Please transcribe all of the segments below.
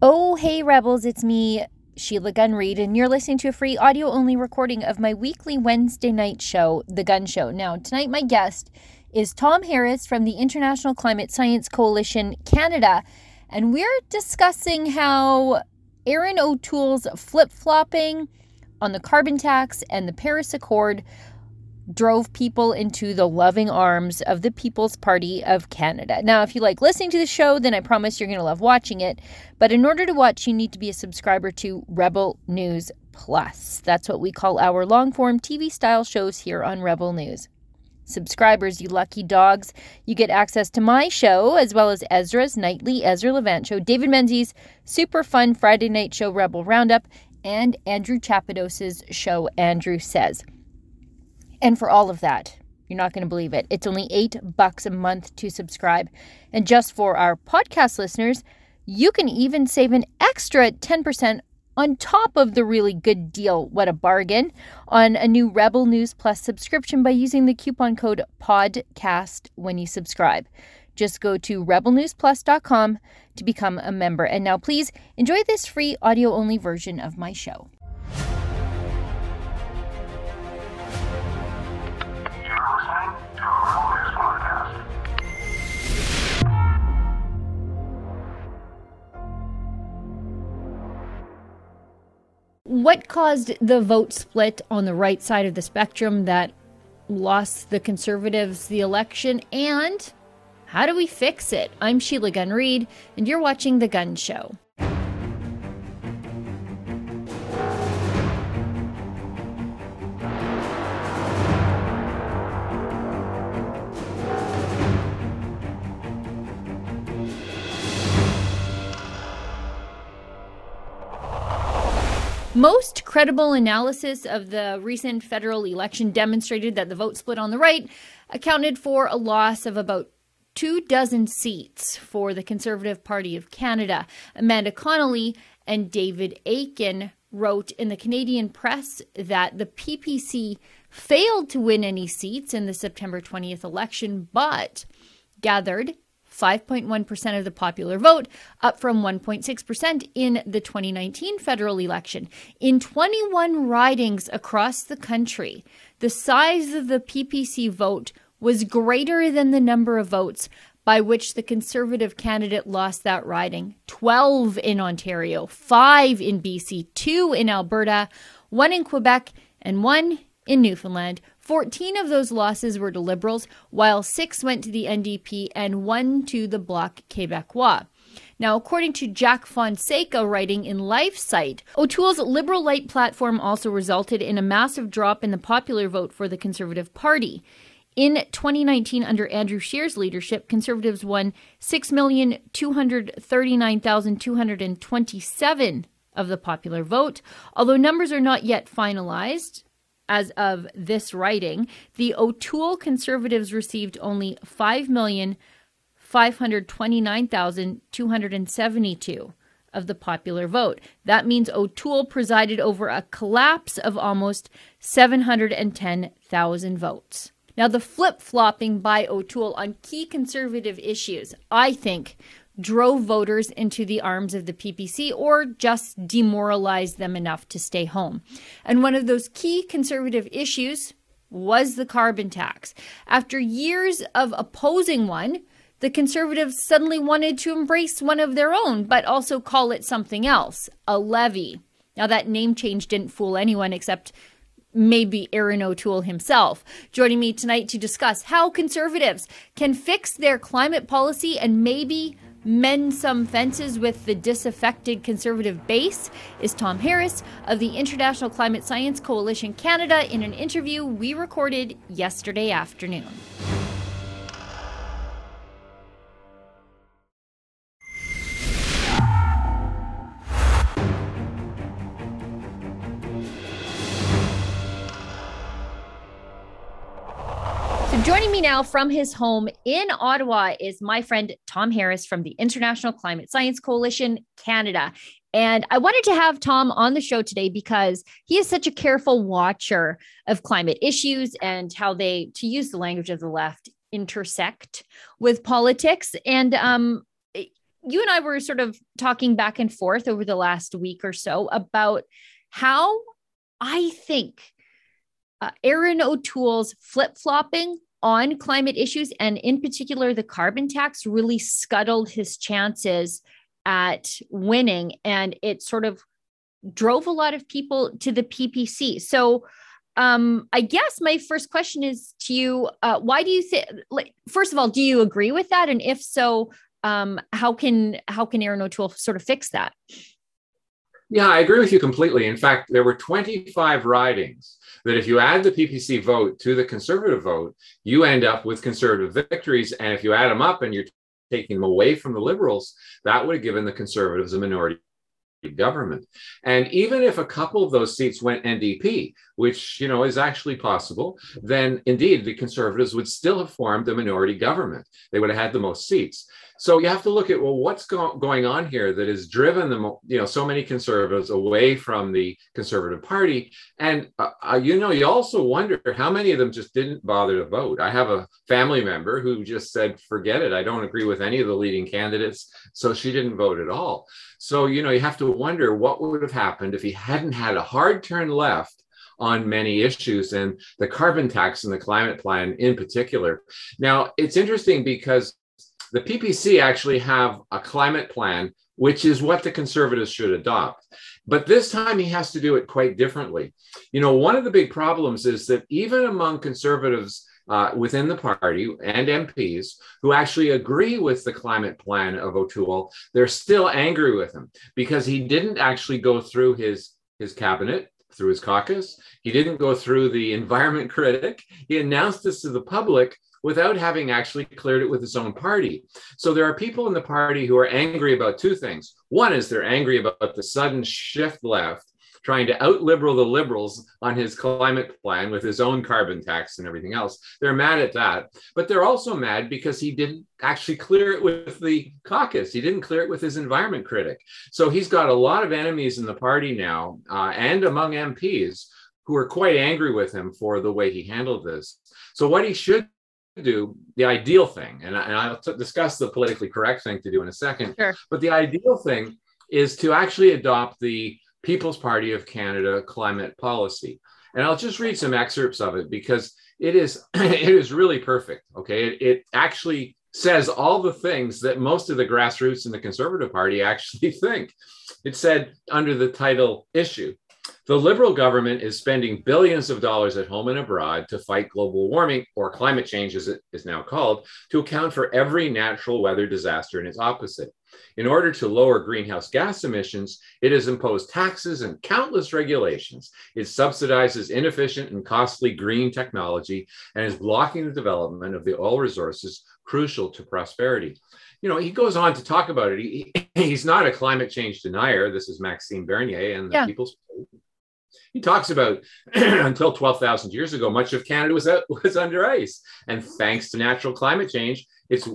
Oh, hey, Rebels, it's me, Sheila Gunn Reid, and you're listening to a free audio only recording of my weekly Wednesday night show, The Gun Show. Now, tonight, my guest is Tom Harris from the International Climate Science Coalition Canada, and we're discussing how Erin O'Toole's flip flopping on the carbon tax and the Paris Accord drove people into the loving arms of the People's Party of Canada. Now, if you like listening to the show, then I promise you're going to love watching it. But in order to watch, you need to be a subscriber to Rebel News Plus. That's what we call our long form TV style shows here on Rebel News. Subscribers, you lucky dogs, you get access to my show as well as Ezra's nightly Ezra Levant show, David Menzies' super fun Friday night show, Rebel Roundup, and Andrew Chapados's show, Andrew Says. And for all of that, you're not going to believe it. It's only eight bucks a month to subscribe. And just for our podcast listeners, you can even save an extra 10% on top of the really good deal. What a bargain on a new Rebel News Plus subscription by using the coupon code PODCAST when you subscribe. Just go to rebelnewsplus.com to become a member. And now, please enjoy this free audio only version of my show. What caused the vote split on the right side of the spectrum that lost the conservatives the election? And how do we fix it? I'm Sheila Gunn Reid, and you're watching The Gun Show. Most credible analysis of the recent federal election demonstrated that the vote split on the right accounted for a loss of about two dozen seats for the Conservative Party of Canada. Amanda Connolly and David Akin wrote in the Canadian press that the PPC failed to win any seats in the September 20th election, but gathered 5.1% of the popular vote, up from 1.6% in the 2019 federal election. In 21 ridings across the country, the size of the PPC vote was greater than the number of votes by which the Conservative candidate lost that riding 12 in Ontario, 5 in BC, 2 in Alberta, 1 in Quebec, and 1 in Newfoundland. 14 of those losses were to Liberals, while six went to the NDP and one to the Bloc Québécois. Now, according to Jack Fonseca writing in LifeSite, O'Toole's Liberal Light platform also resulted in a massive drop in the popular vote for the Conservative Party. In 2019, under Andrew Scheer's leadership, Conservatives won 6,239,227 of the popular vote. Although numbers are not yet finalized, as of this writing, the O'Toole Conservatives received only 5,529,272 of the popular vote. That means O'Toole presided over a collapse of almost 710,000 votes. Now, the flip flopping by O'Toole on key conservative issues, I think, drove voters into the arms of the PPC or just demoralized them enough to stay home. And one of those key conservative issues was the carbon tax. After years of opposing one, the conservatives suddenly wanted to embrace one of their own, but also call it something else a levy. Now, that name change didn't fool anyone except maybe Erin O'Toole himself. Joining me tonight to discuss how conservatives can fix their climate policy and maybe mend some fences with the disaffected conservative base is Tom Harris of the International Climate Science Coalition Canada in an interview we recorded yesterday afternoon. Joining me now from his home in Ottawa is my friend Tom Harris from the International Climate Science Coalition Canada. And I wanted to have Tom on the show today because he is such a careful watcher of climate issues and how they, to use the language of the left, intersect with politics. And um, you and I were sort of talking back and forth over the last week or so about how I think uh, Erin O'Toole's flip flopping on climate issues and in particular the carbon tax really scuttled his chances at winning and it sort of drove a lot of people to the PPC. So um, I guess my first question is to you: uh, Why do you think? Like, first of all, do you agree with that? And if so, um, how can how can Erin O'Toole sort of fix that? Yeah, I agree with you completely. In fact, there were 25 ridings that if you add the PPC vote to the conservative vote, you end up with conservative victories. And if you add them up and you're taking them away from the liberals, that would have given the conservatives a minority government. And even if a couple of those seats went NDP, which you know is actually possible, then indeed the conservatives would still have formed a minority government. They would have had the most seats. So you have to look at well, what's go- going on here that has driven the you know so many conservatives away from the Conservative Party, and uh, uh, you know you also wonder how many of them just didn't bother to vote. I have a family member who just said, "Forget it, I don't agree with any of the leading candidates," so she didn't vote at all. So you know you have to wonder what would have happened if he hadn't had a hard turn left on many issues and the carbon tax and the climate plan in particular. Now, it's interesting because the PPC actually have a climate plan, which is what the conservatives should adopt. But this time he has to do it quite differently. You know, one of the big problems is that even among conservatives uh, within the party and MPs who actually agree with the climate plan of O'Toole, they're still angry with him because he didn't actually go through his, his cabinet through his caucus. He didn't go through the environment critic. He announced this to the public without having actually cleared it with his own party. So there are people in the party who are angry about two things. One is they're angry about the sudden shift left, trying to out liberal the liberals on his climate plan with his own carbon tax and everything else. They're mad at that. But they're also mad because he didn't actually clear it with the caucus. He didn't clear it with his environment critic. So he's got a lot of enemies in the party now uh, and among MPs who are quite angry with him for the way he handled this. So what he should do the ideal thing, and, I, and I'll t- discuss the politically correct thing to do in a second. Sure. But the ideal thing is to actually adopt the People's Party of Canada climate policy. And I'll just read some excerpts of it because it is it is really perfect. Okay, it, it actually says all the things that most of the grassroots in the Conservative Party actually think. It said under the title issue the Liberal government is spending billions of dollars at home and abroad to fight global warming, or climate change as it is now called, to account for every natural weather disaster and its opposite. In order to lower greenhouse gas emissions, it has imposed taxes and countless regulations. It subsidizes inefficient and costly green technology and is blocking the development of the oil resources crucial to prosperity. You know, he goes on to talk about it. He, he's not a climate change denier. This is Maxime Bernier and the yeah. People's he talks about until 12,000 years ago, much of Canada was out, uh, was under ice, and thanks to natural climate change, it's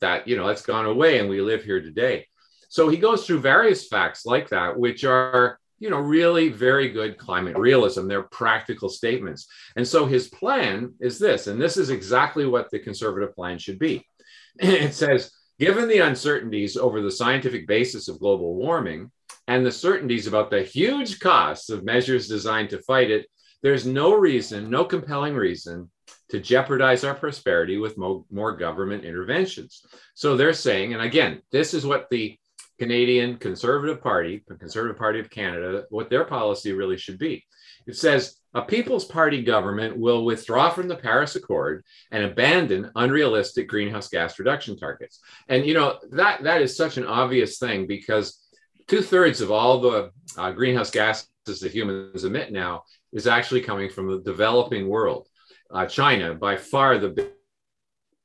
that you know that's gone away, and we live here today. So he goes through various facts like that, which are you know really very good climate realism. They're practical statements, and so his plan is this, and this is exactly what the conservative plan should be. It says, given the uncertainties over the scientific basis of global warming and the certainties about the huge costs of measures designed to fight it, there's no reason, no compelling reason to jeopardize our prosperity with mo- more government interventions. So they're saying, and again, this is what the Canadian Conservative Party, the Conservative Party of Canada, what their policy really should be. It says a People's Party government will withdraw from the Paris Accord and abandon unrealistic greenhouse gas reduction targets. And you know that that is such an obvious thing because two thirds of all the uh, greenhouse gases that humans emit now is actually coming from the developing world. Uh, China, by far the big,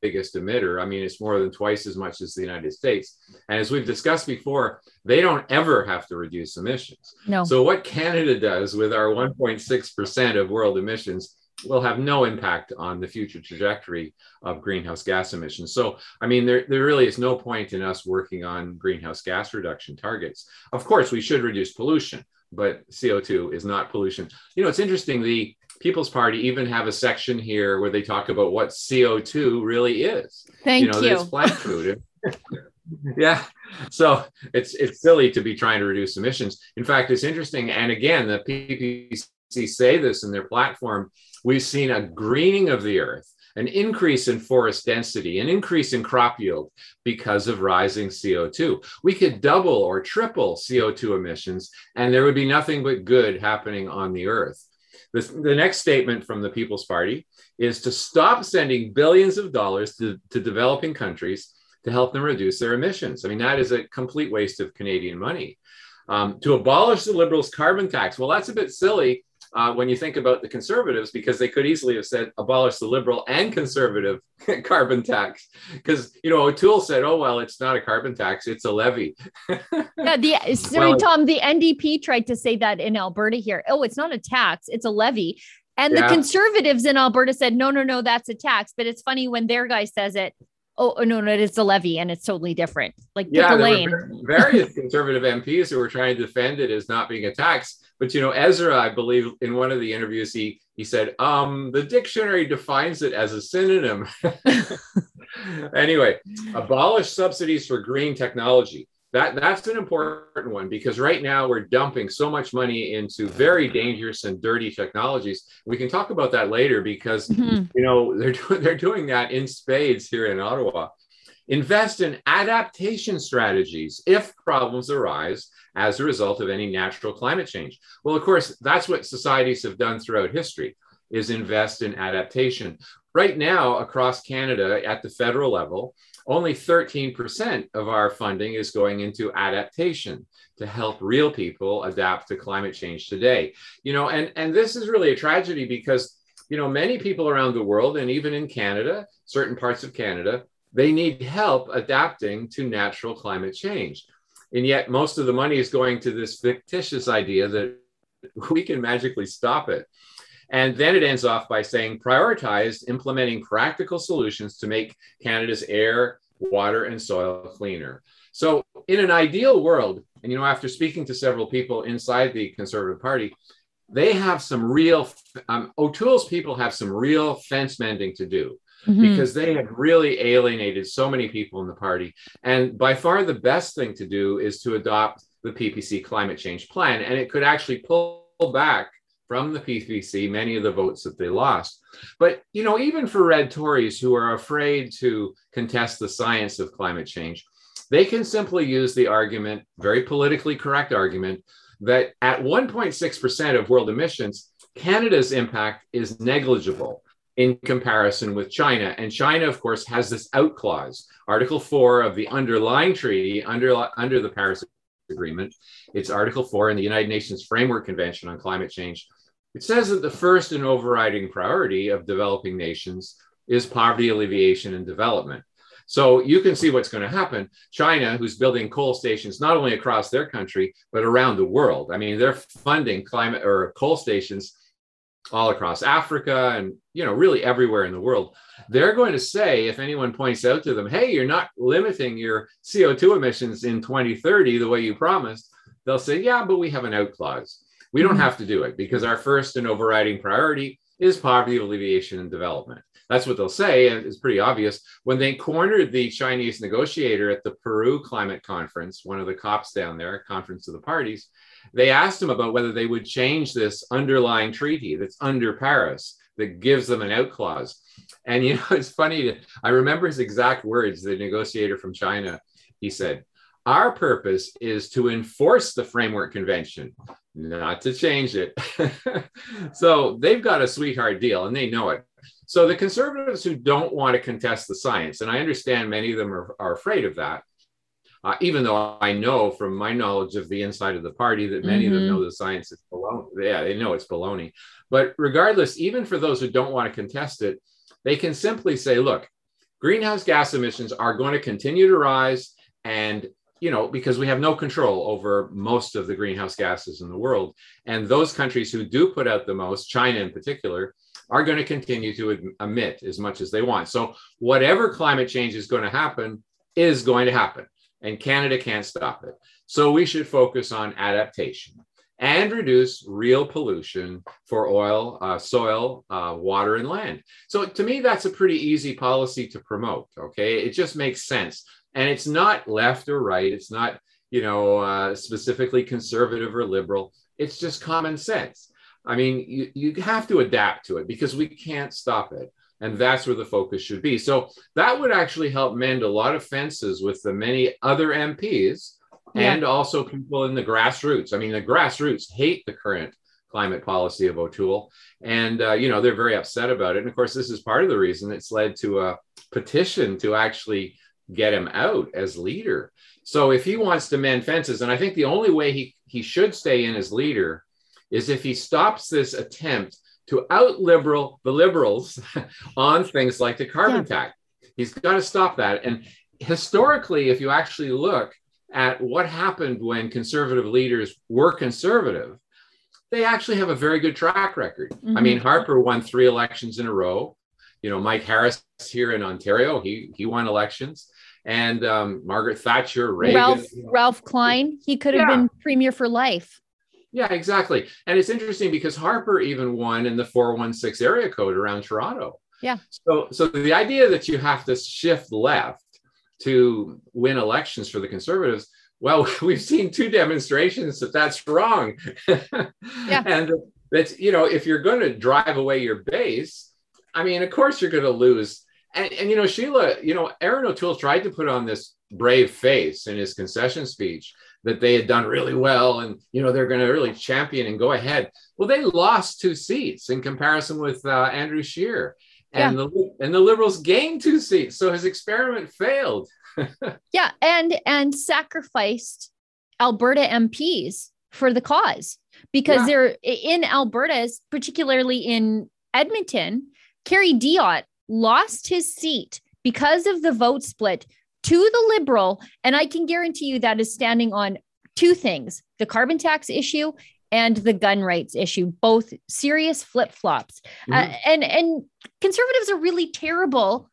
biggest emitter. I mean, it's more than twice as much as the United States. And as we've discussed before, they don't ever have to reduce emissions. No. So, what Canada does with our 1.6% of world emissions will have no impact on the future trajectory of greenhouse gas emissions. So, I mean, there, there really is no point in us working on greenhouse gas reduction targets. Of course, we should reduce pollution, but CO2 is not pollution. You know, it's interesting, the People's Party even have a section here where they talk about what CO2 really is. Thank you. Know, you. It's plant food. yeah. So it's it's silly to be trying to reduce emissions. In fact, it's interesting. And again, the PPC say this in their platform. We've seen a greening of the earth, an increase in forest density, an increase in crop yield because of rising CO2. We could double or triple CO2 emissions, and there would be nothing but good happening on the earth. This, the next statement from the People's Party is to stop sending billions of dollars to, to developing countries to help them reduce their emissions. I mean, that is a complete waste of Canadian money. Um, to abolish the Liberals' carbon tax, well, that's a bit silly uh, when you think about the Conservatives, because they could easily have said abolish the Liberal and Conservative carbon tax. Because, you know, O'Toole said, oh, well, it's not a carbon tax, it's a levy. yeah, the, sorry, well, Tom, the NDP tried to say that in Alberta here. Oh, it's not a tax, it's a levy. And yeah. the conservatives in Alberta said, no, no, no, that's a tax. But it's funny when their guy says it, oh, oh no, no, it's a levy and it's totally different. Like yeah, pick a lane. various conservative MPs who were trying to defend it as not being a tax. But you know, Ezra, I believe in one of the interviews, he he said, um, the dictionary defines it as a synonym. anyway, abolish subsidies for green technology that that's an important one because right now we're dumping so much money into very dangerous and dirty technologies. We can talk about that later because mm-hmm. you know they're doing they're doing that in spades here in Ottawa. Invest in adaptation strategies if problems arise as a result of any natural climate change. Well, of course, that's what societies have done throughout history is invest in adaptation. Right now across Canada at the federal level, only 13% of our funding is going into adaptation to help real people adapt to climate change today. You know, and, and this is really a tragedy because, you know, many people around the world and even in Canada, certain parts of Canada, they need help adapting to natural climate change. And yet most of the money is going to this fictitious idea that we can magically stop it. And then it ends off by saying prioritize implementing practical solutions to make Canada's air, water, and soil cleaner. So, in an ideal world, and you know, after speaking to several people inside the Conservative Party, they have some real, um, O'Toole's people have some real fence mending to do. Mm-hmm. Because they have really alienated so many people in the party. And by far the best thing to do is to adopt the PPC climate change plan. And it could actually pull back from the PPC many of the votes that they lost. But, you know, even for red Tories who are afraid to contest the science of climate change, they can simply use the argument, very politically correct argument, that at 1.6% of world emissions, Canada's impact is negligible in comparison with China. And China, of course, has this out clause, Article 4 of the underlying treaty under, under the Paris Agreement. It's Article 4 in the United Nations Framework Convention on Climate Change it says that the first and overriding priority of developing nations is poverty alleviation and development. So you can see what's going to happen. China, who's building coal stations not only across their country, but around the world. I mean, they're funding climate or coal stations all across Africa and you know really everywhere in the world. They're going to say if anyone points out to them, "Hey, you're not limiting your CO2 emissions in 2030 the way you promised." They'll say, "Yeah, but we have an out clause." We don't mm-hmm. have to do it because our first and overriding priority is poverty alleviation and development. That's what they'll say, and it's pretty obvious. When they cornered the Chinese negotiator at the Peru Climate Conference, one of the COPs down there, Conference of the Parties, they asked him about whether they would change this underlying treaty that's under Paris that gives them an out clause. And you know, it's funny. To, I remember his exact words. The negotiator from China, he said, "Our purpose is to enforce the framework convention, not to change it. so they've got a sweetheart deal and they know it. So the conservatives who don't want to contest the science, and I understand many of them are, are afraid of that, uh, even though I know from my knowledge of the inside of the party that many mm-hmm. of them mm-hmm. know the science is baloney. Yeah, they know it's baloney. But regardless, even for those who don't want to contest it, they can simply say, look, greenhouse gas emissions are going to continue to rise and you know, because we have no control over most of the greenhouse gases in the world. And those countries who do put out the most, China in particular, are going to continue to emit as much as they want. So, whatever climate change is going to happen is going to happen, and Canada can't stop it. So, we should focus on adaptation and reduce real pollution for oil, uh, soil, uh, water, and land. So, to me, that's a pretty easy policy to promote. Okay. It just makes sense And it's not left or right. It's not, you know, uh, specifically conservative or liberal. It's just common sense. I mean, you, you have to adapt to it because we can't stop it. And that's where the focus should be. So that would actually help mend a lot of fences with the many other MPs yeah. and also people in the grassroots. I mean, the grassroots hate the current climate policy of O'Toole. And, uh, you know, they're very upset about it. And of course, this is part of the reason it's led to a petition to actually get him out as leader. So if he wants to mend fences, and I think the only way he, he should stay in as leader is if he stops this attempt to out liberal the liberals on things like the carbon yeah. tax. He's got to stop that. And historically, if you actually look at what happened when conservative leaders were conservative, they actually have a very good track record. Mm-hmm. I mean, Harper won three elections in a row. You know, Mike Harris here in Ontario, he he won elections, and um, Margaret Thatcher, Reagan, Ralph Ralph Klein, he could have yeah. been premier for life. Yeah, exactly. And it's interesting because Harper even won in the 416 area code around Toronto. Yeah. So so the idea that you have to shift left to win elections for the conservatives well we've seen two demonstrations that that's wrong yeah. and that's you know if you're going to drive away your base i mean of course you're going to lose and, and you know sheila you know erin o'toole tried to put on this brave face in his concession speech that they had done really well and you know they're going to really champion and go ahead well they lost two seats in comparison with uh, andrew scheer and yeah. the and the liberals gained two seats so his experiment failed yeah, and and sacrificed Alberta MPs for the cause because yeah. they're in Alberta, particularly in Edmonton. Kerry Diotte lost his seat because of the vote split to the Liberal, and I can guarantee you that is standing on two things: the carbon tax issue and the gun rights issue, both serious flip flops. Uh, mm-hmm. Uh, and and conservatives are really terrible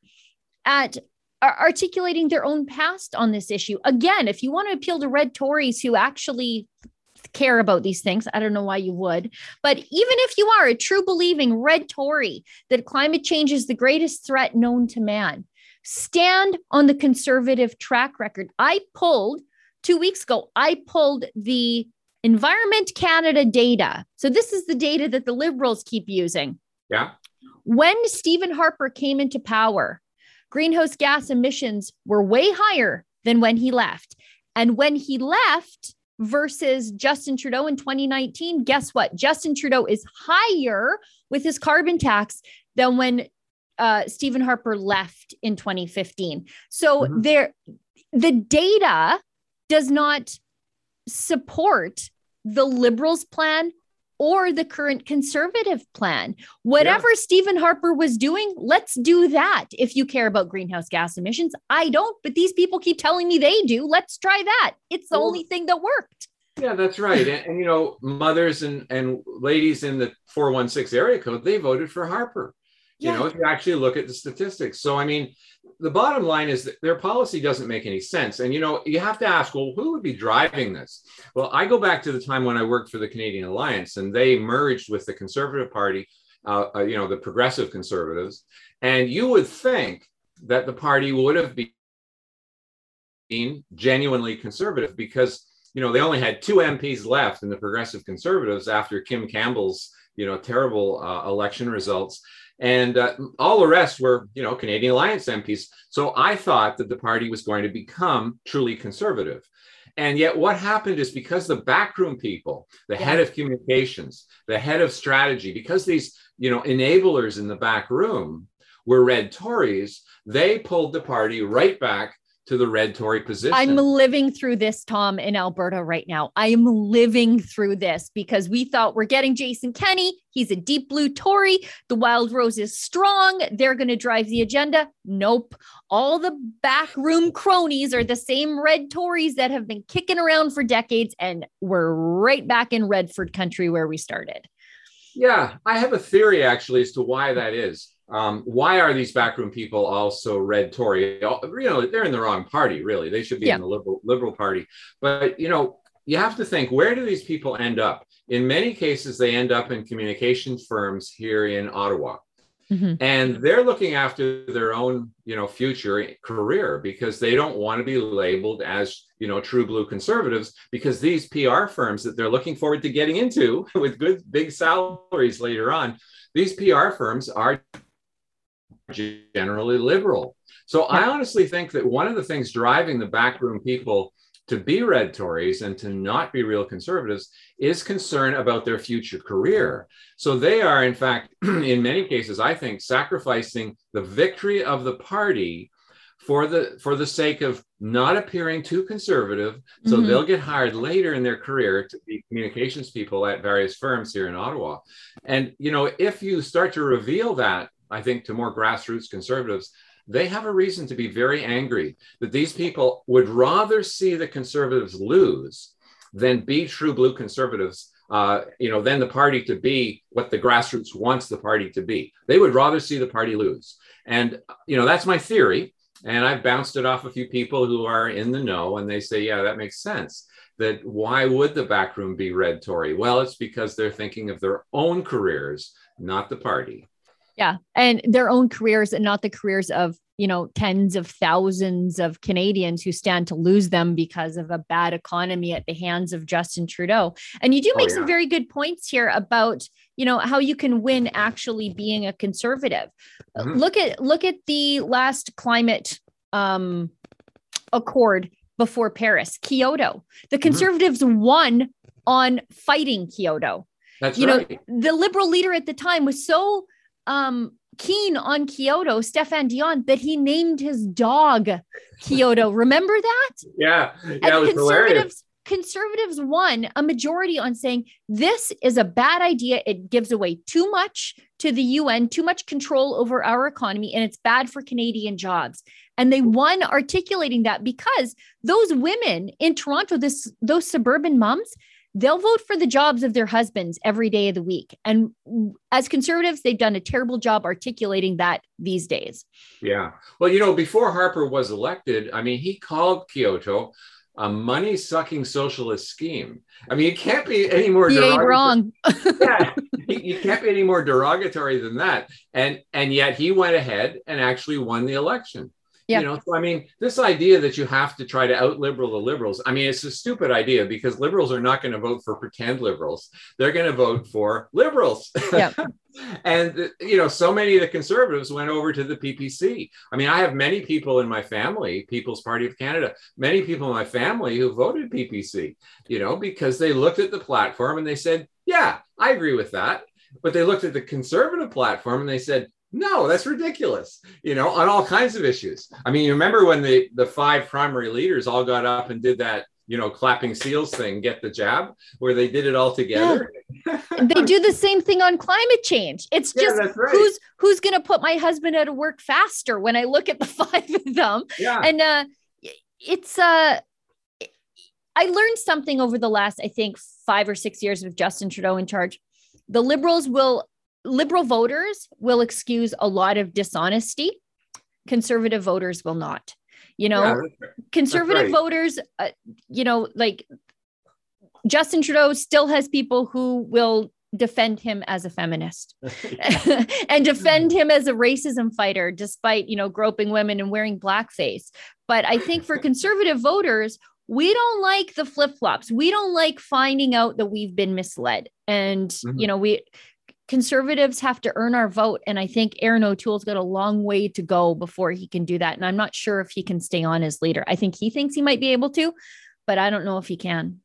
at articulating their own past on this issue. Again, if you want to appeal to red Tories who actually care about these things, I don't know why you would, but even if you are a true believing red Tory that climate change is the greatest threat known to man, stand on the conservative track record. I pulled two weeks ago, I pulled the Environment Canada data. So this is the data that the liberals keep using. Yeah. When Stephen Harper came into power, greenhouse gas emissions were way higher than when he left. And when he left versus Justin Trudeau in 2019, guess what? Justin Trudeau is higher with his carbon tax than when uh, Stephen Harper left in 2015. So mm-hmm. there, the data does not support the Liberals' plan or the current conservative plan. Whatever yeah. Stephen Harper was doing, let's do that. If you care about greenhouse gas emissions, I don't, but these people keep telling me they do. Let's try that. It's the well, only thing that worked. Yeah, that's right. and, and, you know, mothers and, and ladies in the 416 area code, they voted for Harper. You know, if you actually look at the statistics. So, I mean, the bottom line is that their policy doesn't make any sense. And, you know, you have to ask, well, who would be driving this? Well, I go back to the time when I worked for the Canadian Alliance and they merged with the Conservative Party, uh, uh, you know, the progressive conservatives. And you would think that the party would have been genuinely conservative because, you know, they only had two MPs left in the progressive conservatives after Kim Campbell's, you know, terrible uh, election results and uh, all the rest were, you know, Canadian Alliance MPs. So I thought that the party was going to become truly conservative. And yet, what happened is because the backroom people, the yeah. head of communications, the head of strategy, because these, you know, enablers in the back room were red Tories, they pulled the party right back to the red Tory position. I'm living through this, Tom, in Alberta right now. I am living through this because we thought we're getting Jason Kenney. He's a deep blue Tory. The Wild Rose is strong. They're going to drive the agenda. Nope. All the backroom cronies are the same red Tories that have been kicking around for decades, and we're right back in Redford country where we started. Yeah, I have a theory actually as to why that is. Um, why are these backroom people also red Tory? You know, they're in the wrong party, really. They should be yeah. in the liberal liberal party. But you know, you have to think where do these people end up? In many cases, they end up in communications firms here in Ottawa. Mm-hmm. And they're looking after their own, you know, future career because they don't want to be labeled as, you know, true blue conservatives because these PR firms that they're looking forward to getting into with good big salaries later on, these PR firms are generally liberal. So I honestly think that one of the things driving the backroom people to be red Tories and to not be real conservatives is concern about their future career. So they are, in fact, in many cases, I think, sacrificing the victory of the party for the for the sake of not appearing too conservative so mm-hmm. they'll get hired later in their career to be communications people at various firms here in ottawa and you know if you start to reveal that i think to more grassroots conservatives they have a reason to be very angry that these people would rather see the conservatives lose than be true blue conservatives uh, you know, than the party to be what the grassroots wants the party to be. They would rather see the party lose. And, you know, that's my theory. And I've bounced it off a few people who are in the know, and they say, yeah, that makes sense. That why would the backroom be red Tory? Well, it's because they're thinking of their own careers, not the party. Yeah. And their own careers and not the careers of, you know, tens of thousands of Canadians who stand to lose them because of a bad economy at the hands of Justin Trudeau. And you do oh, make oh, yeah. some very good points here about, you know, how you can win actually being a conservative. Mm-hmm. Look at look at the last climate um accord before Paris, Kyoto. The mm-hmm. conservatives mm-hmm. won on fighting Kyoto. That's you right. know, the liberal leader at the time was so um keen on Kyoto, Stéphane Dion, that he named his dog Kyoto. Remember that? Yeah. Yeah, and conservatives hilarious. conservatives won a majority on saying this is a bad idea. It gives away too much to the UN, too much control over our economy, and it's bad for Canadian jobs. And they won articulating that because those women in Toronto, this those suburban moms, they'll vote for the jobs of their husbands every day of the week. And as conservatives, they've done a terrible job articulating that these days. Yeah. Well, you know, before Harper was elected, I mean, he called Kyoto a money sucking socialist scheme. I mean, it can't be any more. He ain't wrong. yeah, you can't be any more derogatory than that. And and yet he went ahead and actually won the election. Yeah. You know, so I mean, this idea that you have to try to out liberal the liberals, I mean, it's a stupid idea because liberals are not going to vote for pretend liberals. They're going to vote for liberals. Yeah. and, you know, so many of the conservatives went over to the PPC. I mean, I have many people in my family, People's Party of Canada, many people in my family who voted PPC, you know, because they looked at the platform and they said, yeah, I agree with that. But they looked at the conservative platform and they said, no, that's ridiculous. You know, on all kinds of issues. I mean, you remember when the the five primary leaders all got up and did that, you know, clapping seals thing, get the jab, where they did it all together. Yeah. they do the same thing on climate change. It's just yeah, right. who's who's going to put my husband out of work faster when I look at the five of them. Yeah. And uh it's uh I learned something over the last, I think, five or six years with Justin Trudeau in charge. The liberals will liberal voters will excuse a lot of dishonesty. Conservative voters will not you know? Yeah, conservative right. voters uh, you know like justin trudeau still has people who will defend him as a feminist and defend him as a racism fighter despite you know groping women and wearing blackface. But i think for conservative voters we don't like the flip-flops. We don't like finding out that we've been misled. And mm-hmm. you know we conservatives have to earn our vote. And I think Erin O'Toole's got a long way to go before he can do that. And I'm not sure if he can stay on as leader. I think he thinks he might be able to, but I don't know if he can.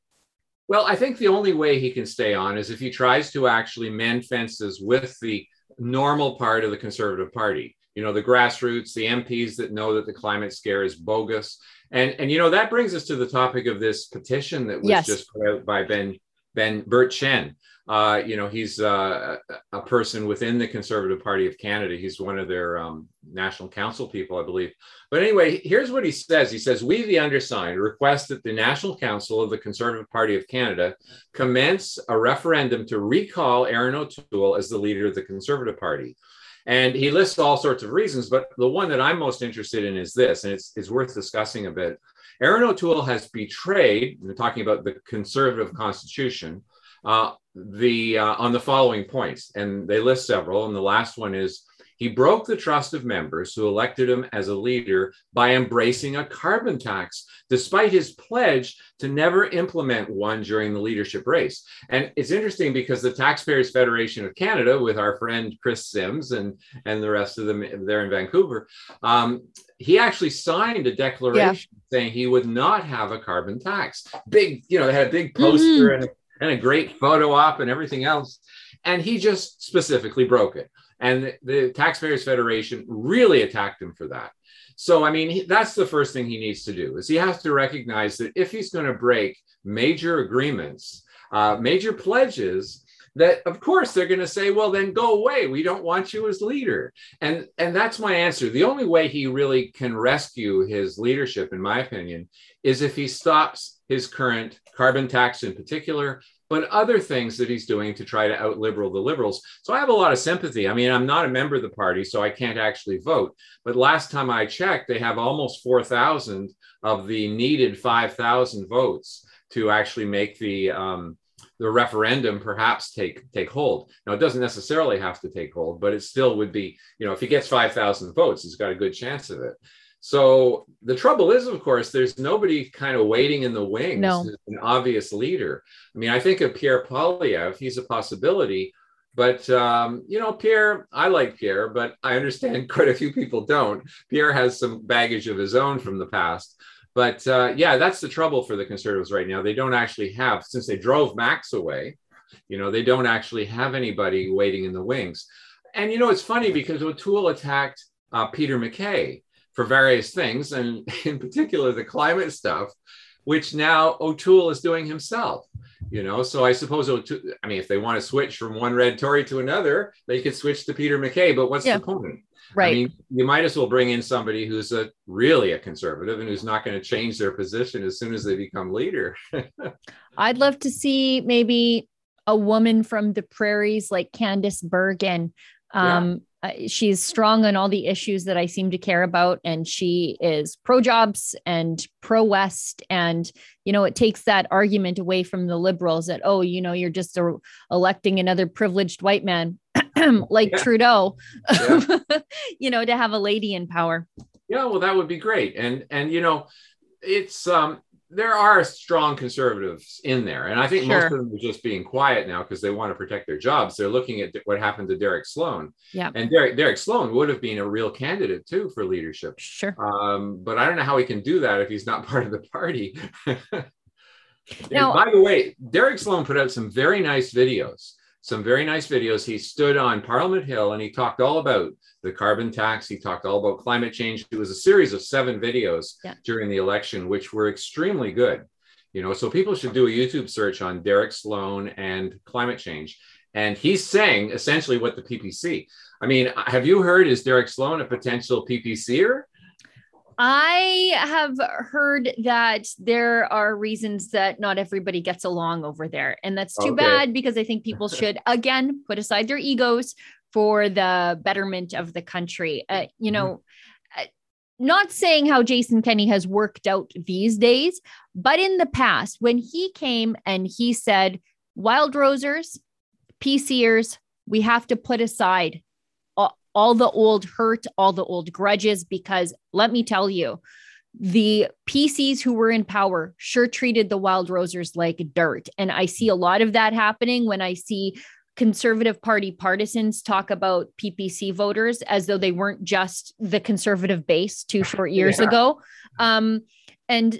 Well, I think the only way he can stay on is if he tries to actually mend fences with the normal part of the Conservative Party. You know, the grassroots, the MPs that know that the climate scare is bogus. And, and you know, that brings us to the topic of this petition that was yes. just put out by Ben, Ben Bert Chen. Uh, you know, he's uh, a person within the Conservative Party of Canada. He's one of their um, national council people, I believe. But anyway, here's what he says. He says, We, the undersigned, request that the National Council of the Conservative Party of Canada commence a referendum to recall Erin O'Toole as the leader of the Conservative Party. And he lists all sorts of reasons, but the one that I'm most interested in is this, and it's, it's worth discussing a bit. Erin O'Toole has betrayed, we're talking about the conservative constitution, uh, the uh, on the following points, and they list several. And the last one is He broke the trust of members who elected him as a leader by embracing a carbon tax, despite his pledge to never implement one during the leadership race. And it's interesting because the Taxpayers Federation of Canada, with our friend Chris Sims and, and the rest of them there in Vancouver, um, he actually signed a declaration yeah. saying he would not have a carbon tax. Big, you know, they had a big poster mm-hmm. and, a, and a great photo op and everything else. And he just specifically broke it. And the, Taxpayers Federation really attacked him for that. So, I mean, he, that's the first thing he needs to do is he has to recognize that if he's going to break major agreements, uh, major pledges, that of course they're going to say well then go away we don't want you as leader and and that's my answer the only way he really can rescue his leadership in my opinion is if he stops his current carbon tax in particular but other things that he's doing to try to out liberal the liberals so i have a lot of sympathy i mean i'm not a member of the party so i can't actually vote but last time i checked they have almost 4000 of the needed 5000 votes to actually make the um, the referendum perhaps take take hold. Now it doesn't necessarily have to take hold, but it still would be, you know, if he gets 5,000 votes, he's got a good chance of it. So the trouble is, of course, there's nobody kind of waiting in the wings, no. an obvious leader. I mean, I think of Pierre Poilievre, he's a possibility. But um, you know, Pierre, I like Pierre, but I understand quite a few people don't. Pierre has some baggage of his own from the past. But uh, yeah, that's the trouble for the conservatives right now. They don't actually have, since they drove Max away, you know, they don't actually have anybody waiting in the wings. And you know, it's funny because O'Toole attacked uh, Peter MacKay for various things, and in particular the climate stuff, which now O'Toole is doing himself. You know, so I suppose O'Toole, I mean, if they want to switch from one red Tory to another, they could switch to Peter MacKay. But what's yeah. the point? Right. I mean, you might as well bring in somebody who's a really a conservative and who's not going to change their position as soon as they become leader. I'd love to see maybe a woman from the prairies like Candice Bergen. Um. Uh, she's strong on all the issues that I seem to care about, and she is pro jobs and pro West. And, you know, it takes that argument away from the liberals that, oh, you know, you're just a, electing another privileged white man. like yeah. Trudeau, yeah. you know, to have a lady in power. Yeah, well, that would be great. And and you know, it's um there are strong conservatives in there, and I think sure. most of them are just being quiet now because they want to protect their jobs. They're looking at what happened to Derek Sloan. Yeah, and Derek Derek Sloan would have been a real candidate too for leadership. Sure. Um, but I don't know how he can do that if he's not part of the party. now, by the way, Derek Sloan put out some very nice videos some very nice videos. He stood on Parliament Hill and he talked all about the carbon tax. He talked all about climate change. It was a series of seven videos yeah. during the election, which were extremely good. You know, so people should do a YouTube search on Derek Sloan and climate change. And he's saying essentially what the PPC. I mean, have you heard? Is Derek Sloan a potential PPCer? I have heard that there are reasons that not everybody gets along over there. And that's too okay. bad because I think people should, again, put aside their egos for the betterment of the country. Uh, you know, mm-hmm. not saying how Jason Kenney has worked out these days, but in the past, when he came and he said, Wild Rosers, PCers, we have to put aside all the old hurt, all the old grudges, because let me tell you, the PCs who were in power sure treated the Wild Rosers like dirt. And I see a lot of that happening when I see conservative party partisans talk about PPC voters as though they weren't just the conservative base two short years yeah. ago. Um, and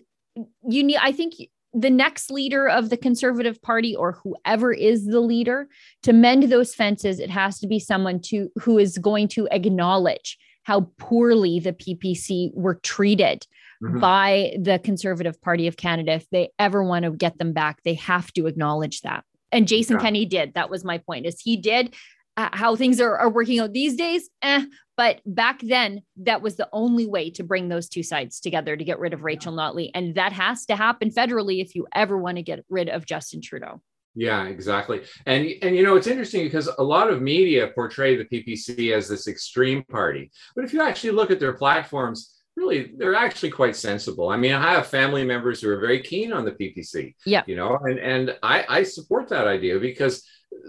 you need, I think the next leader of the conservative party or whoever is the leader to mend those fences it has to be someone to who is going to acknowledge how poorly the ppc were treated mm-hmm. by the conservative party of canada if they ever want to get them back they have to acknowledge that and jason yeah. kenney did that was my point is he did uh, how things are, are working out these days eh, but back then, that was the only way to bring those two sides together to get rid of Rachel Notley. And that has to happen federally if you ever want to get rid of Justin Trudeau. Yeah, exactly. And and you know it's interesting because a lot of media portray the PPC as this extreme party. But if you actually look at their platforms, really they're actually quite sensible. I mean, I have family members who are very keen on the PPC. Yeah. You know, and and I I support that idea because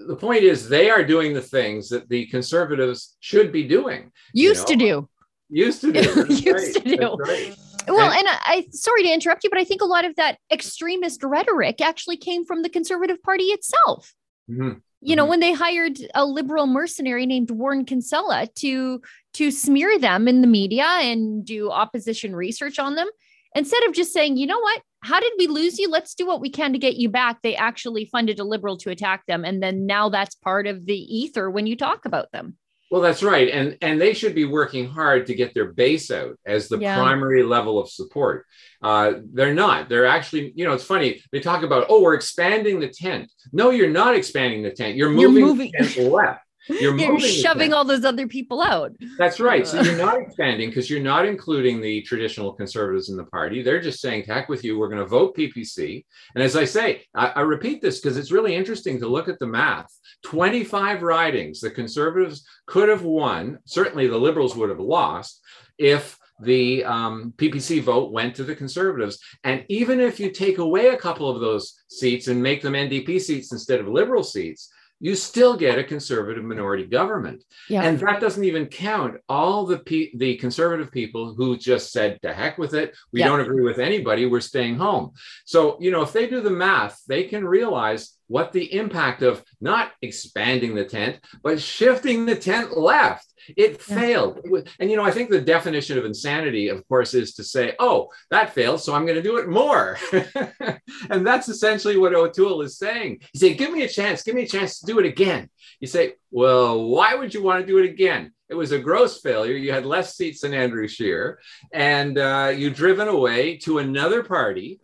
the point is they are doing the things that the conservatives should be doing. Used you know? to do. Used to do. Used right. to do. Right. Well, and, and I, I sorry to interrupt you, but I think a lot of that extremist rhetoric actually came from the Conservative Party itself. Mm-hmm you know mm-hmm. when they hired a liberal mercenary named warren kinsella to to smear them in the media and do opposition research on them instead of just saying, you know what, how did we lose you? Let's do what we can to get you back. They actually funded a liberal to attack them. And then now that's part of the ether when you talk about them. Well, that's right. And and they should be working hard to get their base out as the yeah. primary level of support. Uh, they're not. They're actually, you know, it's funny. They talk about, oh, we're expanding the tent. No, you're not expanding the tent. You're moving, you're moving. the tent left. You're, you're shoving all those other people out. That's right. So you're not expanding because you're not including the traditional conservatives in the party. They're just saying, heck with you, we're going to vote PPC. And as I say, I, I repeat this because it's really interesting to look at the math. 25 ridings the conservatives could have won. Certainly the liberals would have lost if the um, PPC vote went to the conservatives. And even if you take away a couple of those seats and make them NDP seats instead of liberal seats, you still get a conservative minority government. Yeah. And that doesn't even count all the pe- the conservative people who just said to heck with it. We yeah. don't agree with anybody. We're staying home. So, you know, if they do the math, they can realize what the impact of not expanding the tent, but shifting the tent left it yeah. failed. And, you know, I think the definition of insanity, of course, is to say, oh, that failed, so I'm going to do it more. and that's essentially what O'Toole is saying. He said, give me a chance, give me a chance to do it again. You say, well, why would you want to do it again? It was a gross failure. You had less seats than Andrew Scheer, and uh, you driven away to another party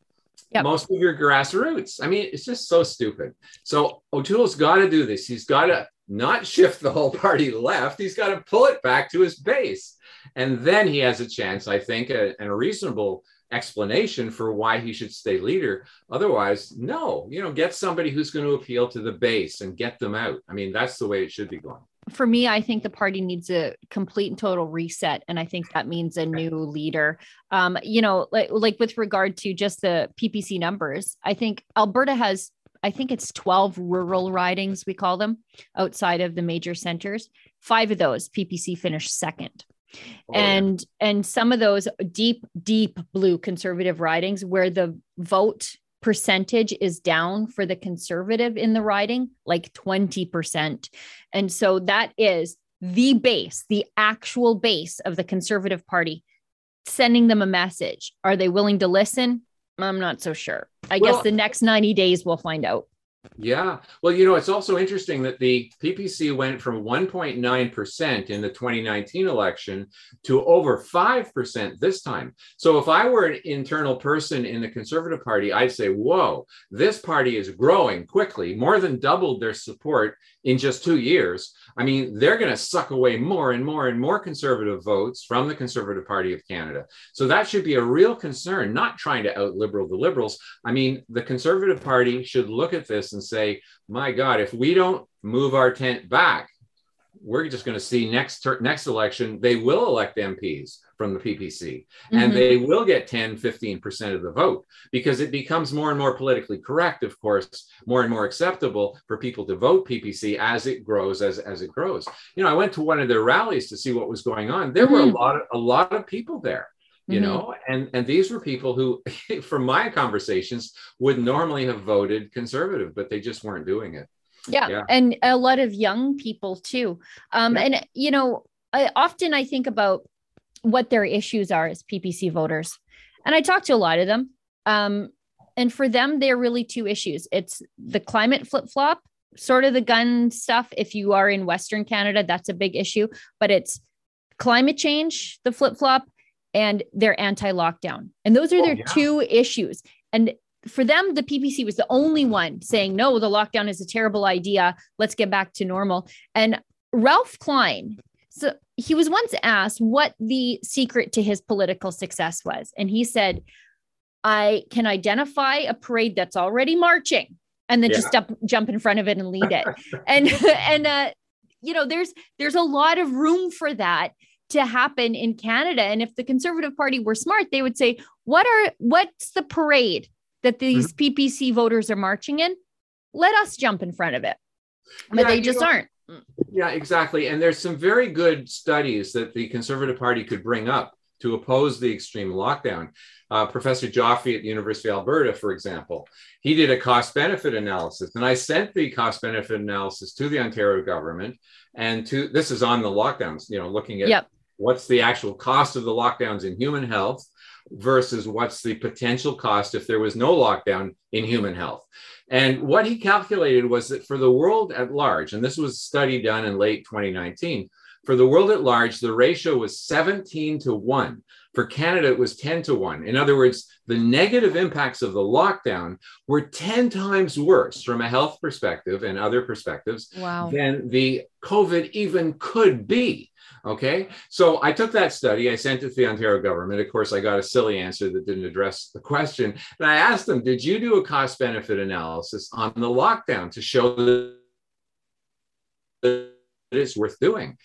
Yep. most of your grassroots. I mean, it's just so stupid. So O'Toole's got to do this. He's got to not shift the whole party left. He's got to pull it back to his base. And then he has a chance, I think, and a reasonable explanation for why he should stay leader. Otherwise, no, you know, get somebody who's going to appeal to the base and get them out. I mean, that's the way it should be going. For me, I think the party needs a complete and total reset. And I think that means a new leader. Um, you know, like, like with regard to just the PPC numbers, I think Alberta has I think it's 12 rural ridings, we call them, outside of the major centers. Five of those PPC finished second. Oh, and yeah. and some of those deep deep blue conservative ridings where the vote percentage is down for the conservative in the riding like 20% and so that is the base the actual base of the conservative party sending them a message are they willing to listen I'm not so sure. I well, guess the next 90 days we'll find out. Yeah. Well, you know, it's also interesting that the PPC went from 1.9% in the 2019 election to over 5% this time. So if I were an internal person in the Conservative Party, I'd say, whoa, this party is growing quickly, more than doubled their support in just two years. I mean, they're going to suck away more and more and more conservative votes from the Conservative Party of Canada. So that should be a real concern, not trying to out liberal the liberals. I mean, the Conservative Party should look at this and say, my God, if we don't move our tent back, we're just going to see next next election they will elect MPs from the PPC mm-hmm. and they will get 10 15% of the vote because it becomes more and more politically correct of course more and more acceptable for people to vote PPC as it grows as as it grows you know I went to one of their rallies to see what was going on there mm-hmm. were a mm-hmm. lot of, a lot of people there you mm-hmm. know and and these were people who from my conversations would normally have voted conservative but they just weren't doing it yeah, yeah. and a lot of young people too um yeah. and you know I, often i think about what their issues are as ppc voters and i talked to a lot of them um and for them they're really two issues it's the climate flip-flop sort of the gun stuff if you are in western canada that's a big issue but it's climate change the flip-flop and they're anti-lockdown and those are oh, their yeah. two issues and for them, the PPC was the only one saying, no, the lockdown is a terrible idea. Let's get back to normal. And Ralph Klein, so he was once asked what the secret to his political success was. And he said, I can identify a parade that's already marching and then yeah. just jump, jump in front of it and lead it. and, and, uh, you know, there's, there's a lot of room for that to happen in Canada. And if the Conservative Party were smart, they would say, what are, what's the parade that these mm-hmm. PPC voters are marching in, let us jump in front of it. but yeah, they just know, aren't. Yeah, exactly. And there's some very good studies that the Conservative Party could bring up to oppose the extreme lockdown. Uh, Professor Joffe at the University of Alberta, for example, he did a cost benefit analysis. And I sent the cost benefit analysis to the Ontario government and to this is on the lockdowns, you know, looking at yep. what's the actual cost of the lockdowns in human health versus what's the potential cost if there was no lockdown in human health. And what he calculated was that for the world at large, and this was a study done in late 2019, for the world at large, the ratio was 17 to 1. For Canada, it was 10 to 1. In other words, the negative impacts of the lockdown were 10 times worse from a health perspective and other perspectives wow. than the COVID even could be. Okay. So I took that study, I sent it to the Ontario government. Of course, I got a silly answer that didn't address the question. And I asked them, Did you do a cost benefit analysis on the lockdown to show that it's worth doing?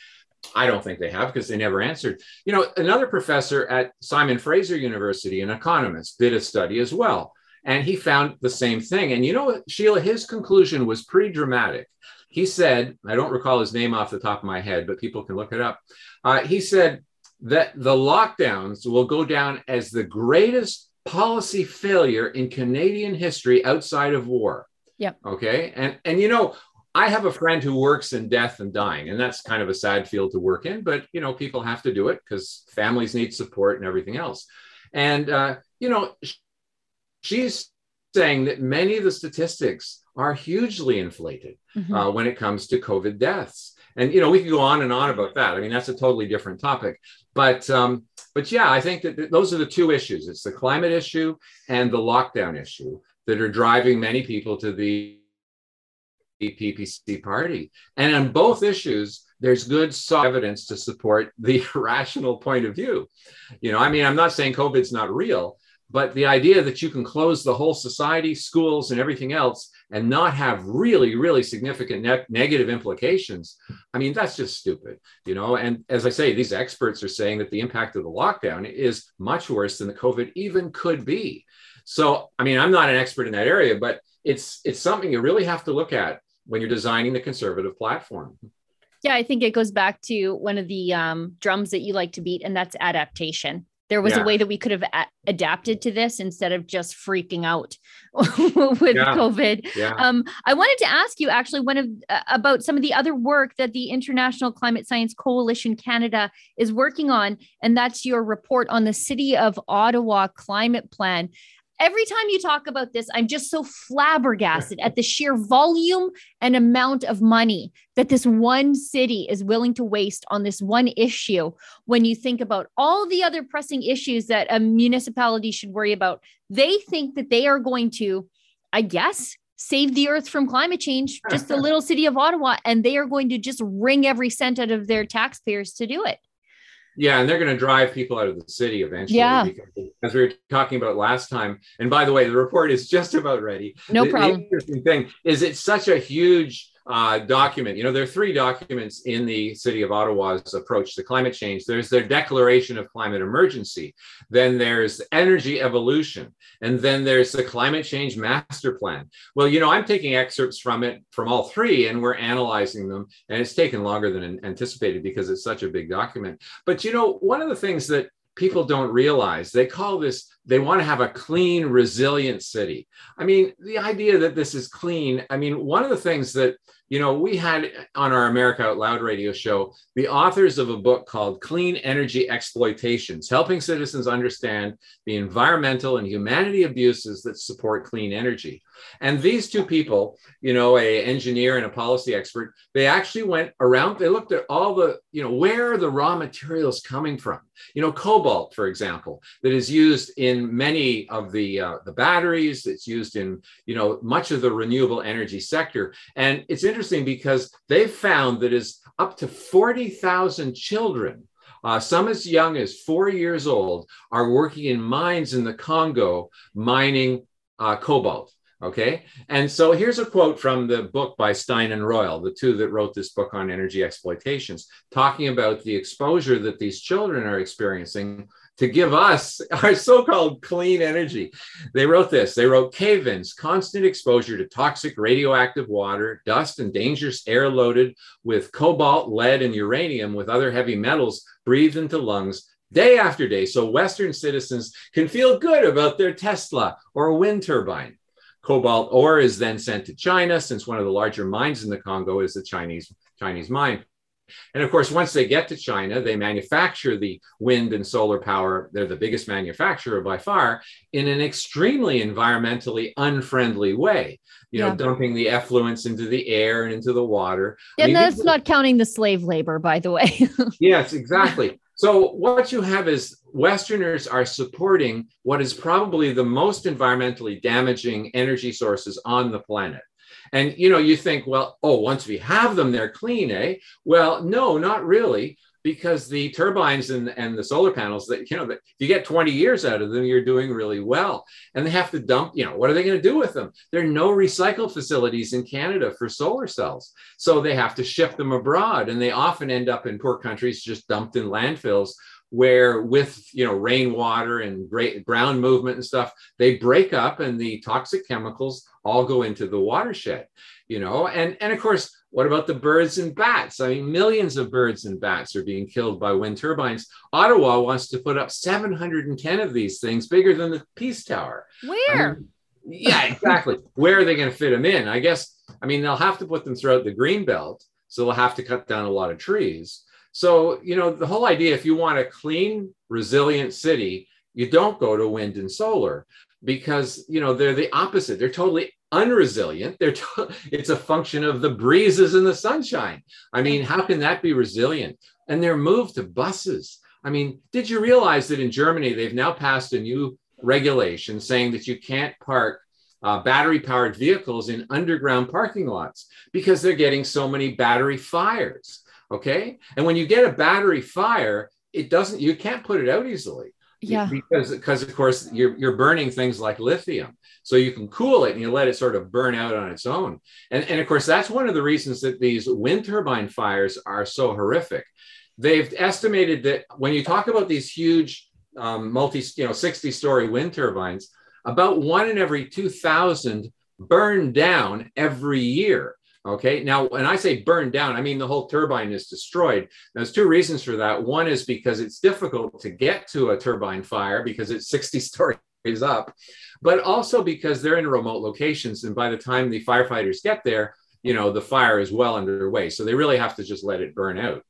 I don't think they have because they never answered. You know, another professor at Simon Fraser University, an economist, did a study as well. And he found the same thing. And you know, what, Sheila, his conclusion was pretty dramatic. He said, I don't recall his name off the top of my head, but people can look it up. Uh, he said that the lockdowns will go down as the greatest policy failure in Canadian history outside of war. Yeah. Okay. And and you know, I have a friend who works in death and dying, and that's kind of a sad field to work in, but you know, people have to do it because families need support and everything else. And uh, you know, she's saying that many of the statistics are hugely inflated mm-hmm. uh, when it comes to COVID deaths. And you know, we could go on and on about that. I mean, that's a totally different topic. But um, but yeah, I think that th- those are the two issues: it's the climate issue and the lockdown issue that are driving many people to the PPC party. And on both issues, there's good evidence to support the rational point of view. You know, I mean, I'm not saying COVID's not real, but the idea that you can close the whole society, schools, and everything else and not have really, really significant ne- negative implications, I mean, that's just stupid, you know. And as I say, these experts are saying that the impact of the lockdown is much worse than the COVID even could be. So, I mean, I'm not an expert in that area, but it's it's something you really have to look at when you're designing the conservative platform. Yeah, I think it goes back to one of the um, drums that you like to beat, and that's adaptation. There was yeah. a way that we could have a- adapted to this instead of just freaking out with yeah. COVID. Yeah. Um, I wanted to ask you actually one of uh, about some of the other work that the International Climate Science Coalition Canada is working on, and that's your report on the City of Ottawa climate plan every time you talk about this, I'm just so flabbergasted at the sheer volume and amount of money that this one city is willing to waste on this one issue when you think about all the other pressing issues that a municipality should worry about. They think that they are going to, I guess, save the earth from climate change, just the little city of Ottawa, and they are going to just wring every cent out of their taxpayers to do it. Yeah, and they're going to drive people out of the city eventually. Yeah. Because, as we were talking about last time, and by the way, the report is just about ready. No the, problem. The interesting thing is it's such a huge uh, document. You know, there are three documents in the City of Ottawa's approach to climate change. There's their declaration of climate emergency, then there's energy evolution, and then there's the climate change master plan. Well, you know, I'm taking excerpts from it from all three, and we're analyzing them, and it's taken longer than anticipated because it's such a big document. But you know, one of the things that people don't realize they call this they want to have a clean resilient city i mean the idea that this is clean i mean one of the things that you know, we had on our America Out Loud radio show the authors of a book called Clean Energy Exploitations, helping citizens understand the environmental and humanity abuses that support clean energy. And these two people, you know, a engineer and a policy expert, they actually went around, they looked at all the, you know, where are the raw materials coming from? You know, cobalt, for example, that is used in many of the uh, the batteries. It's used in, you know, much of the renewable energy sector. And it's interesting because they've found that is up to 40,000 children uh, some as young as four years old are working in mines in the Congo mining uh, cobalt. Okay. And so here's a quote from the book by Stein and Royal, the two that wrote this book on energy exploitations, talking about the exposure that these children are experiencing to give us our so called clean energy. They wrote this they wrote cave ins, constant exposure to toxic radioactive water, dust, and dangerous air loaded with cobalt, lead, and uranium with other heavy metals breathed into lungs day after day so Western citizens can feel good about their Tesla or wind turbine. Cobalt ore is then sent to China, since one of the larger mines in the Congo is the Chinese, Chinese mine. And of course, once they get to China, they manufacture the wind and solar power. They're the biggest manufacturer by far in an extremely environmentally unfriendly way, you yeah. know, dumping the effluents into the air and into the water. And I mean, that's not counting the slave labor, by the way. yes, exactly. So what you have is Westerners are supporting what is probably the most environmentally damaging energy sources on the planet. And you know, you think, well, oh, once we have them, they're clean, eh? Well, no, not really, because the turbines and, and the solar panels that you know that if you get 20 years out of them, you're doing really well. And they have to dump, you know, what are they going to do with them? There are no recycle facilities in Canada for solar cells. So they have to ship them abroad. And they often end up in poor countries just dumped in landfills where with you know rainwater and great ground movement and stuff they break up and the toxic chemicals all go into the watershed you know? And and of course what about the birds and bats? I mean millions of birds and bats are being killed by wind turbines. Ottawa wants to put up 710 of these things bigger than the peace tower. Where? I mean, yeah exactly. Where are they going to fit them in? I guess i mean they'll have to put them throughout the green belt so they'll have to cut down a lot of trees. So, you know, the whole idea if you want a clean, resilient city, you don't go to wind and solar because, you know, they're the opposite. They're totally unresilient. They're to- it's a function of the breezes and the sunshine. I mean, how can that be resilient? And they're moved to buses. I mean, did you realize that in Germany they've now passed a new regulation saying that you can't park uh, battery powered vehicles in underground parking lots because they're getting so many battery fires. Okay. And when you get a battery fire, it doesn't, you can't put it out easily. Yeah. Because, because of course you're, you're burning things like lithium. So you can cool it and you let it sort of burn out on its own. And, and of course, that's one of the reasons that these wind turbine fires are so horrific. They've estimated that when you talk about these huge um, multi, you know, 60 story wind turbines, about one in every 2,000 burn down every year. Okay. Now, when I say burned down, I mean the whole turbine is destroyed. There's two reasons for that. One is because it's difficult to get to a turbine fire because it's 60 stories up, but also because they're in remote locations. And by the time the firefighters get there, you know, the fire is well underway. So they really have to just let it burn out.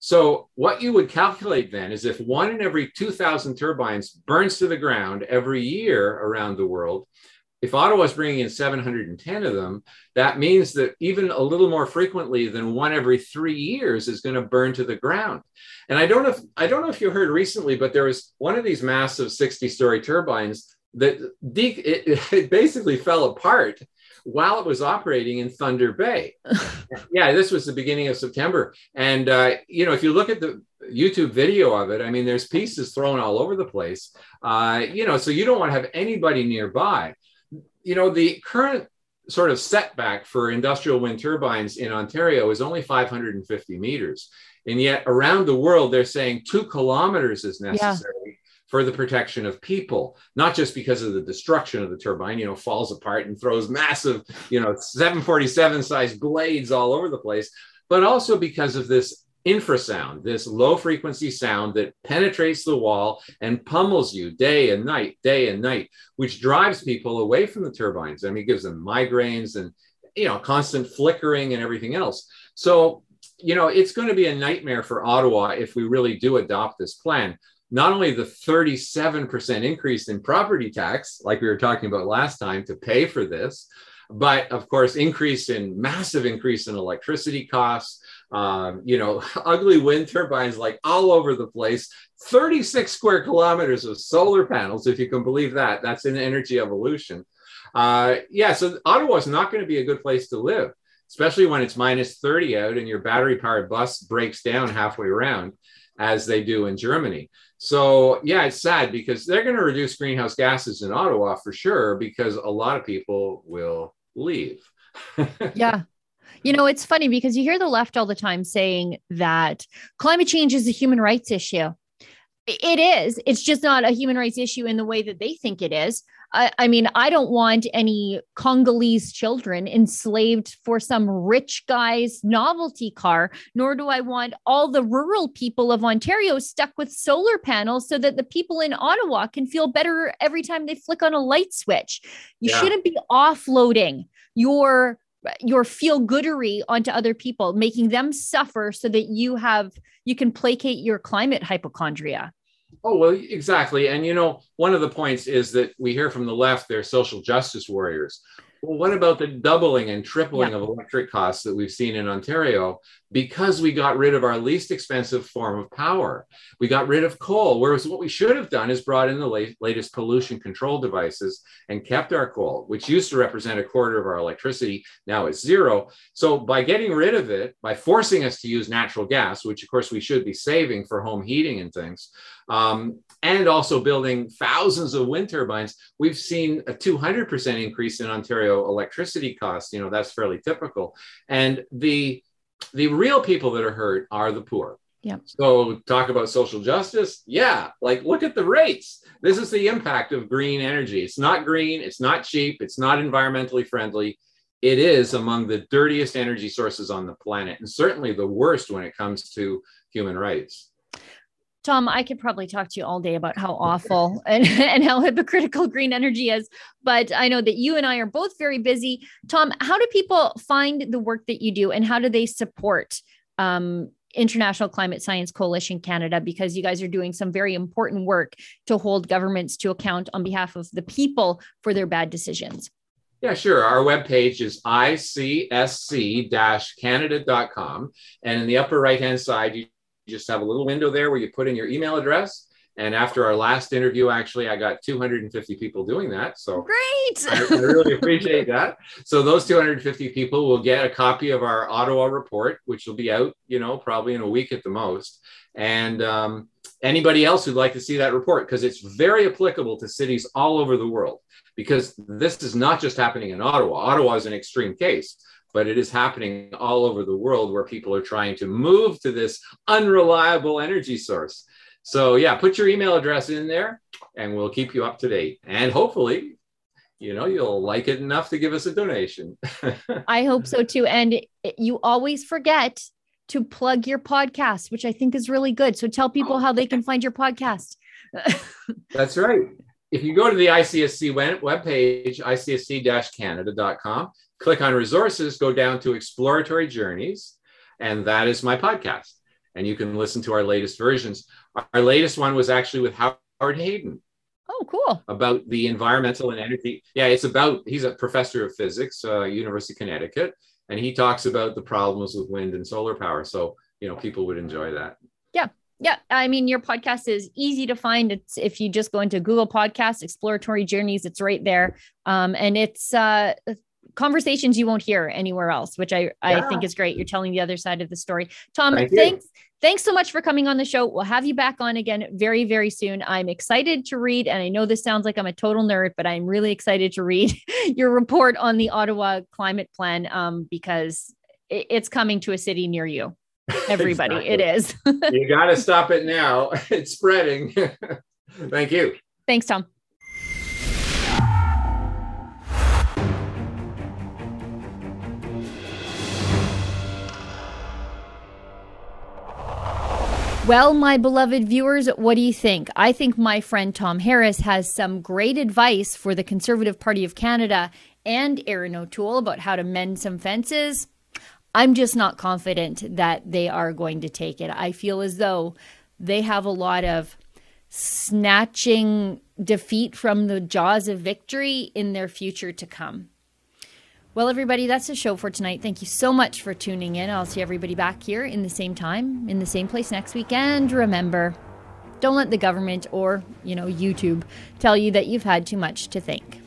So, what you would calculate then is if one in every 2,000 turbines burns to the ground every year around the world, if Ottawa is bringing in 710 of them, that means that even a little more frequently than one every three years is going to burn to the ground. And I don't know if I don't know if you heard recently, but there was one of these massive 60-story turbines that de- it, it basically fell apart while it was operating in Thunder Bay. yeah, this was the beginning of September, and uh, you know if you look at the YouTube video of it, I mean, there's pieces thrown all over the place. Uh, you know, so you don't want to have anybody nearby you know, the current sort of setback for industrial wind turbines in Ontario is only 550 meters. And yet around the world, they're saying two kilometers is necessary yeah. for the protection of people, not just because of the destruction of the turbine, you know, falls apart and throws massive, you know, 747 size blades all over the place, but also because of this infrasound, this low frequency sound that penetrates the wall and pummels you day and night, day and night, which drives people away from the turbines. I mean, it gives them migraines and, you know, constant flickering and everything else. So, you know, it's going to be a nightmare for Ottawa if we really do adopt this plan. Not only the 37% increase in property tax, like we were talking about last time, to pay for this, but of course, increase in massive increase in electricity costs, um, you know, ugly wind turbines like all over the place. 36 square kilometers of solar panels, if you can believe that. That's in energy evolution. Uh, yeah, so Ottawa is not going to be a good place to live, especially when it's minus 30 out and your battery powered bus breaks down halfway around, as they do in Germany. So, yeah, it's sad because they're going to reduce greenhouse gases in Ottawa for sure, because a lot of people will leave. yeah. You know, it's funny because you hear the left all the time saying that climate change is a human rights issue. It is. It's just not a human rights issue in the way that they think it is. I, I, mean, I don't want any Congolese children enslaved for some rich guy's novelty car, nor do I want all the rural people of Ontario stuck with solar panels so that the people in Ottawa can feel better every time they flick on a light switch. You yeah. shouldn't be offloading your your feel goodery onto other people making them suffer so that you have you can placate your climate hypochondria Oh, well, exactly. And, you know, one of the points is that we hear from the left they're social justice warriors. Well, what about the doubling and tripling yeah. of electric costs that we've seen in Ontario because we got rid of our least expensive form of power? We got rid of coal, whereas what we should have done is brought in the late, latest pollution control devices and kept our coal, which used to represent a quarter of our electricity. Now it's zero. So by getting rid of it, by forcing us to use natural gas, which of course we should be saving for home heating and things, um, and also building thousands of wind turbines, we've seen a 200% increase in Ontario electricity costs. You know, that's fairly typical. And the the real people that are hurt are the poor. Yeah. So talk about social justice. Yeah, like look at the rates. This is the impact of green energy. It's not green, it's not cheap, it's not environmentally friendly. It is among the dirtiest energy sources on the planet and certainly the worst when it comes to human rights. Tom, I could probably talk to you all day about how awful and, and how hypocritical green energy is, but I know that you and I are both very busy. Tom, how do people find the work that you do and how do they support um, International Climate Science Coalition Canada because you guys are doing some very important work to hold governments to account on behalf of the people for their bad decisions. Yeah, sure. Our webpage is icsc-canada.com. And in the upper right-hand side, you you just have a little window there where you put in your email address. And after our last interview, actually, I got 250 people doing that. So great. I, I really appreciate that. So those 250 people will get a copy of our Ottawa report, which will be out, you know, probably in a week at the most. And um, anybody else who'd like to see that report, because it's very applicable to cities all over the world, because this is not just happening in Ottawa. Ottawa is an extreme case but it is happening all over the world where people are trying to move to this unreliable energy source. So, yeah, put your email address in there and we'll keep you up to date. And hopefully, you know, you'll like it enough to give us a donation. I hope so too. And you always forget to plug your podcast, which I think is really good. So tell people how they can find your podcast. That's right. If you go to the ICSC webpage, icsc-canada.com, click on resources, go down to exploratory journeys, and that is my podcast. And you can listen to our latest versions. Our latest one was actually with Howard Hayden. Oh, cool. About the environmental and energy. Yeah, it's about, he's a professor of physics, uh, University of Connecticut, and he talks about the problems with wind and solar power. So, you know, people would enjoy that. Yeah. Yeah, I mean, your podcast is easy to find. It's if you just go into Google Podcasts, Exploratory Journeys, it's right there. Um, and it's uh, conversations you won't hear anywhere else, which I, I yeah. think is great. You're telling the other side of the story. Tom, Thank thanks. You. Thanks so much for coming on the show. We'll have you back on again very, very soon. I'm excited to read, and I know this sounds like I'm a total nerd, but I'm really excited to read your report on the Ottawa climate plan um, because it's coming to a city near you. Everybody, exactly. it is. you got to stop it now. It's spreading. Thank you. Thanks, Tom. Well, my beloved viewers, what do you think? I think my friend Tom Harris has some great advice for the Conservative Party of Canada and Erin O'Toole about how to mend some fences. I'm just not confident that they are going to take it. I feel as though they have a lot of snatching defeat from the jaws of victory in their future to come. Well, everybody, that's the show for tonight. Thank you so much for tuning in. I'll see everybody back here in the same time, in the same place next week. And remember, don't let the government or, you know, YouTube tell you that you've had too much to think.